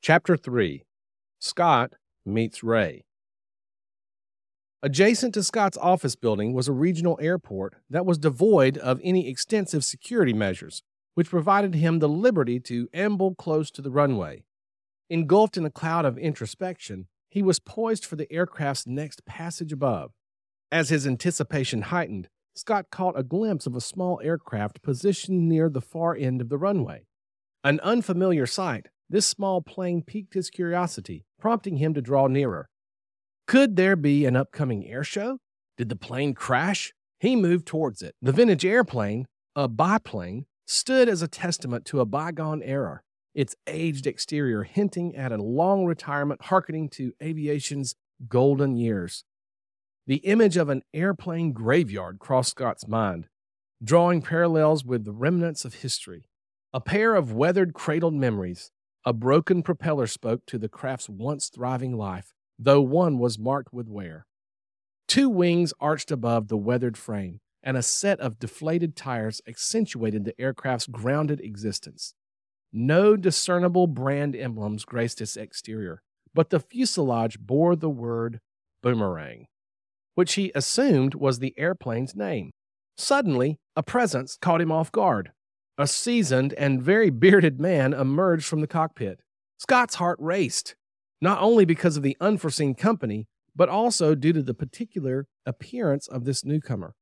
Chapter 3 Scott Meets Ray. Adjacent to Scott's office building was a regional airport that was devoid of any extensive security measures, which provided him the liberty to amble close to the runway. Engulfed in a cloud of introspection, he was poised for the aircraft's next passage above. As his anticipation heightened, Scott caught a glimpse of a small aircraft positioned near the far end of the runway. An unfamiliar sight, this small plane piqued his curiosity, prompting him to draw nearer. Could there be an upcoming air show? Did the plane crash? He moved towards it. The vintage airplane, a biplane, stood as a testament to a bygone era, its aged exterior hinting at a long retirement hearkening to aviation's golden years. The image of an airplane graveyard crossed Scott's mind, drawing parallels with the remnants of history. A pair of weathered cradled memories, a broken propeller spoke to the craft's once thriving life, though one was marked with wear. Two wings arched above the weathered frame, and a set of deflated tires accentuated the aircraft's grounded existence. No discernible brand emblems graced its exterior, but the fuselage bore the word boomerang, which he assumed was the airplane's name. Suddenly, a presence caught him off guard. A seasoned and very bearded man emerged from the cockpit. Scott's heart raced, not only because of the unforeseen company, but also due to the particular appearance of this newcomer.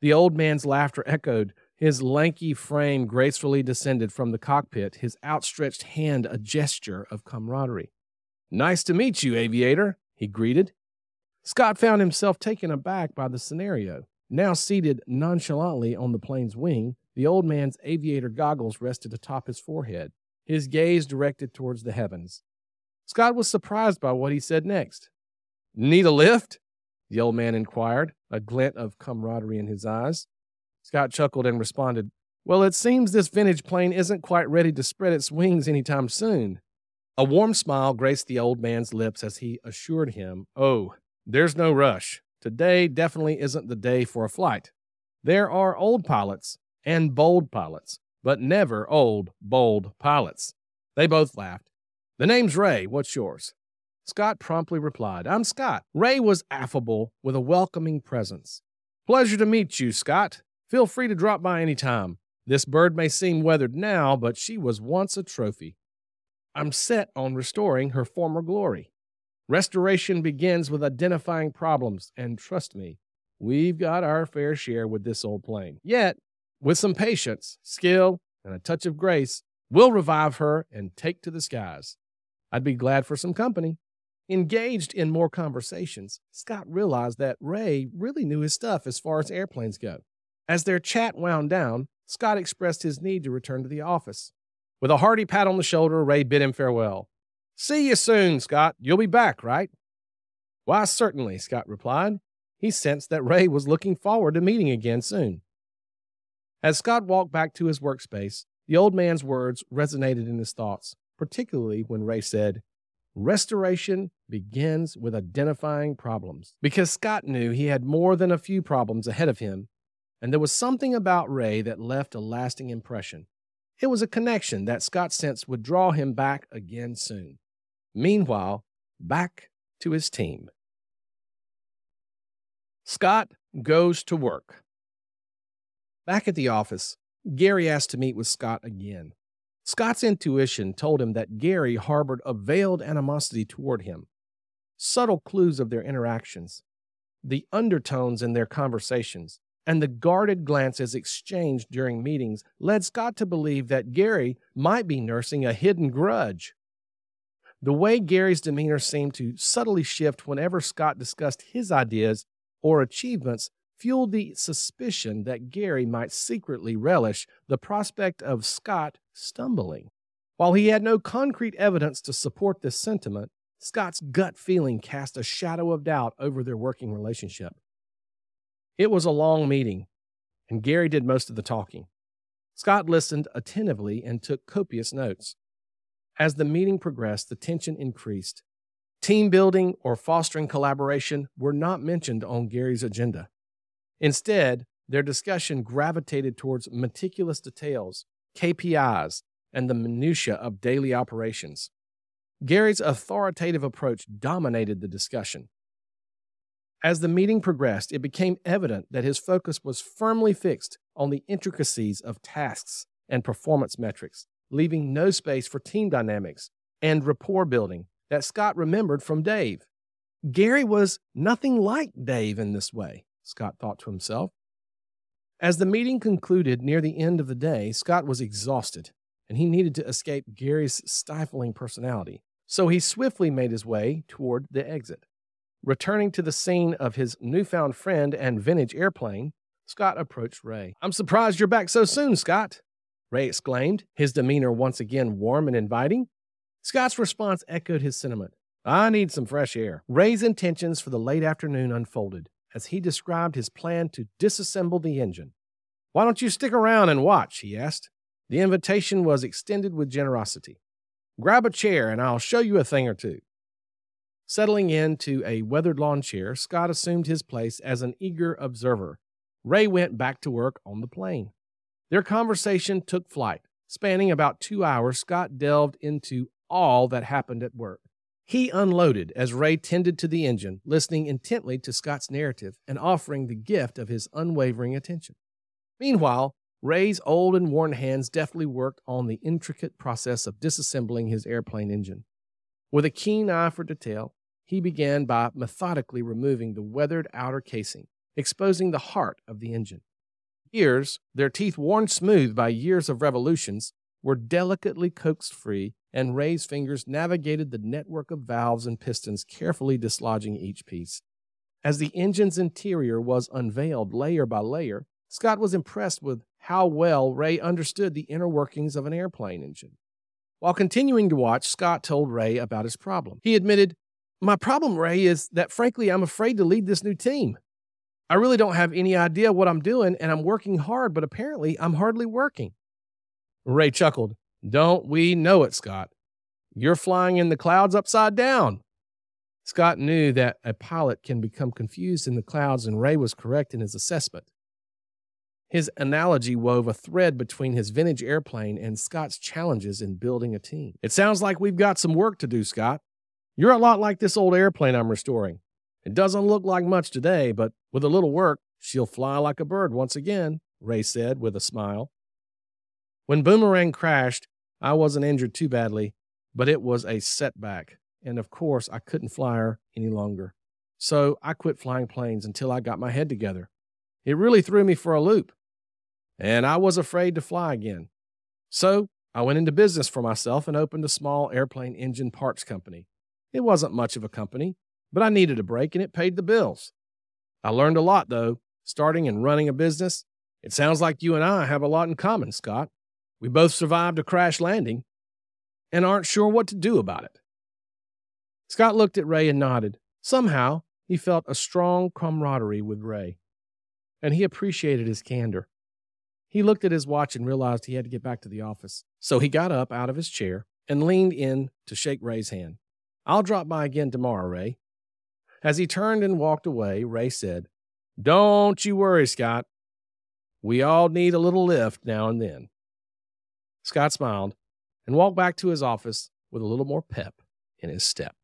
The old man's laughter echoed. His lanky frame gracefully descended from the cockpit, his outstretched hand a gesture of camaraderie. Nice to meet you, aviator, he greeted. Scott found himself taken aback by the scenario. Now seated nonchalantly on the plane's wing, the old man's aviator goggles rested atop his forehead, his gaze directed towards the heavens. Scott was surprised by what he said next. Need a lift? The old man inquired, a glint of camaraderie in his eyes. Scott chuckled and responded, Well, it seems this vintage plane isn't quite ready to spread its wings any time soon. A warm smile graced the old man's lips as he assured him, Oh, there's no rush. Today definitely isn't the day for a flight. There are old pilots and bold pilots, but never old, bold pilots. They both laughed. The name's Ray. What's yours? Scott promptly replied, I'm Scott. Ray was affable with a welcoming presence. Pleasure to meet you, Scott. Feel free to drop by any time. This bird may seem weathered now, but she was once a trophy. I'm set on restoring her former glory. Restoration begins with identifying problems, and trust me, we've got our fair share with this old plane. Yet, with some patience, skill, and a touch of grace, we'll revive her and take to the skies. I'd be glad for some company. Engaged in more conversations, Scott realized that Ray really knew his stuff as far as airplanes go. As their chat wound down, Scott expressed his need to return to the office. With a hearty pat on the shoulder, Ray bid him farewell. See you soon, Scott. You'll be back, right? Why, certainly, Scott replied. He sensed that Ray was looking forward to meeting again soon. As Scott walked back to his workspace, the old man's words resonated in his thoughts, particularly when Ray said, Restoration begins with identifying problems. Because Scott knew he had more than a few problems ahead of him, and there was something about Ray that left a lasting impression. It was a connection that Scott sensed would draw him back again soon. Meanwhile, back to his team. Scott goes to work. Back at the office, Gary asked to meet with Scott again. Scott's intuition told him that Gary harbored a veiled animosity toward him. Subtle clues of their interactions, the undertones in their conversations, and the guarded glances exchanged during meetings led Scott to believe that Gary might be nursing a hidden grudge. The way Gary's demeanor seemed to subtly shift whenever Scott discussed his ideas or achievements fueled the suspicion that Gary might secretly relish the prospect of Scott stumbling. While he had no concrete evidence to support this sentiment, Scott's gut feeling cast a shadow of doubt over their working relationship. It was a long meeting, and Gary did most of the talking. Scott listened attentively and took copious notes. As the meeting progressed, the tension increased. Team building or fostering collaboration were not mentioned on Gary's agenda. Instead, their discussion gravitated towards meticulous details, KPIs, and the minutiae of daily operations. Gary's authoritative approach dominated the discussion. As the meeting progressed, it became evident that his focus was firmly fixed on the intricacies of tasks and performance metrics, leaving no space for team dynamics and rapport building that Scott remembered from Dave. Gary was nothing like Dave in this way, Scott thought to himself. As the meeting concluded near the end of the day, Scott was exhausted and he needed to escape Gary's stifling personality. So he swiftly made his way toward the exit. Returning to the scene of his newfound friend and vintage airplane, Scott approached Ray. I'm surprised you're back so soon, Scott, Ray exclaimed, his demeanor once again warm and inviting. Scott's response echoed his sentiment. I need some fresh air. Ray's intentions for the late afternoon unfolded as he described his plan to disassemble the engine. Why don't you stick around and watch? he asked. The invitation was extended with generosity. Grab a chair and I'll show you a thing or two. Settling into a weathered lawn chair, Scott assumed his place as an eager observer. Ray went back to work on the plane. Their conversation took flight. Spanning about two hours, Scott delved into all that happened at work. He unloaded as Ray tended to the engine, listening intently to Scott's narrative and offering the gift of his unwavering attention. Meanwhile, Ray's old and worn hands deftly worked on the intricate process of disassembling his airplane engine. With a keen eye for detail, he began by methodically removing the weathered outer casing, exposing the heart of the engine. Gears, their teeth worn smooth by years of revolutions, were delicately coaxed free, and Ray's fingers navigated the network of valves and pistons, carefully dislodging each piece. As the engine's interior was unveiled layer by layer, Scott was impressed with how well Ray understood the inner workings of an airplane engine. While continuing to watch, Scott told Ray about his problem. He admitted, My problem, Ray, is that frankly, I'm afraid to lead this new team. I really don't have any idea what I'm doing, and I'm working hard, but apparently I'm hardly working. Ray chuckled. Don't we know it, Scott? You're flying in the clouds upside down. Scott knew that a pilot can become confused in the clouds, and Ray was correct in his assessment. His analogy wove a thread between his vintage airplane and Scott's challenges in building a team. It sounds like we've got some work to do, Scott. You're a lot like this old airplane I'm restoring. It doesn't look like much today, but with a little work, she'll fly like a bird once again, Ray said with a smile. When Boomerang crashed, I wasn't injured too badly, but it was a setback, and of course, I couldn't fly her any longer. So I quit flying planes until I got my head together. It really threw me for a loop and I was afraid to fly again. So I went into business for myself and opened a small airplane engine parts company. It wasn't much of a company, but I needed a break and it paid the bills. I learned a lot, though, starting and running a business. It sounds like you and I have a lot in common, Scott. We both survived a crash landing and aren't sure what to do about it. Scott looked at Ray and nodded. Somehow, he felt a strong camaraderie with Ray, and he appreciated his candor. He looked at his watch and realized he had to get back to the office. So he got up out of his chair and leaned in to shake Ray's hand. I'll drop by again tomorrow, Ray. As he turned and walked away, Ray said, Don't you worry, Scott. We all need a little lift now and then. Scott smiled and walked back to his office with a little more pep in his step.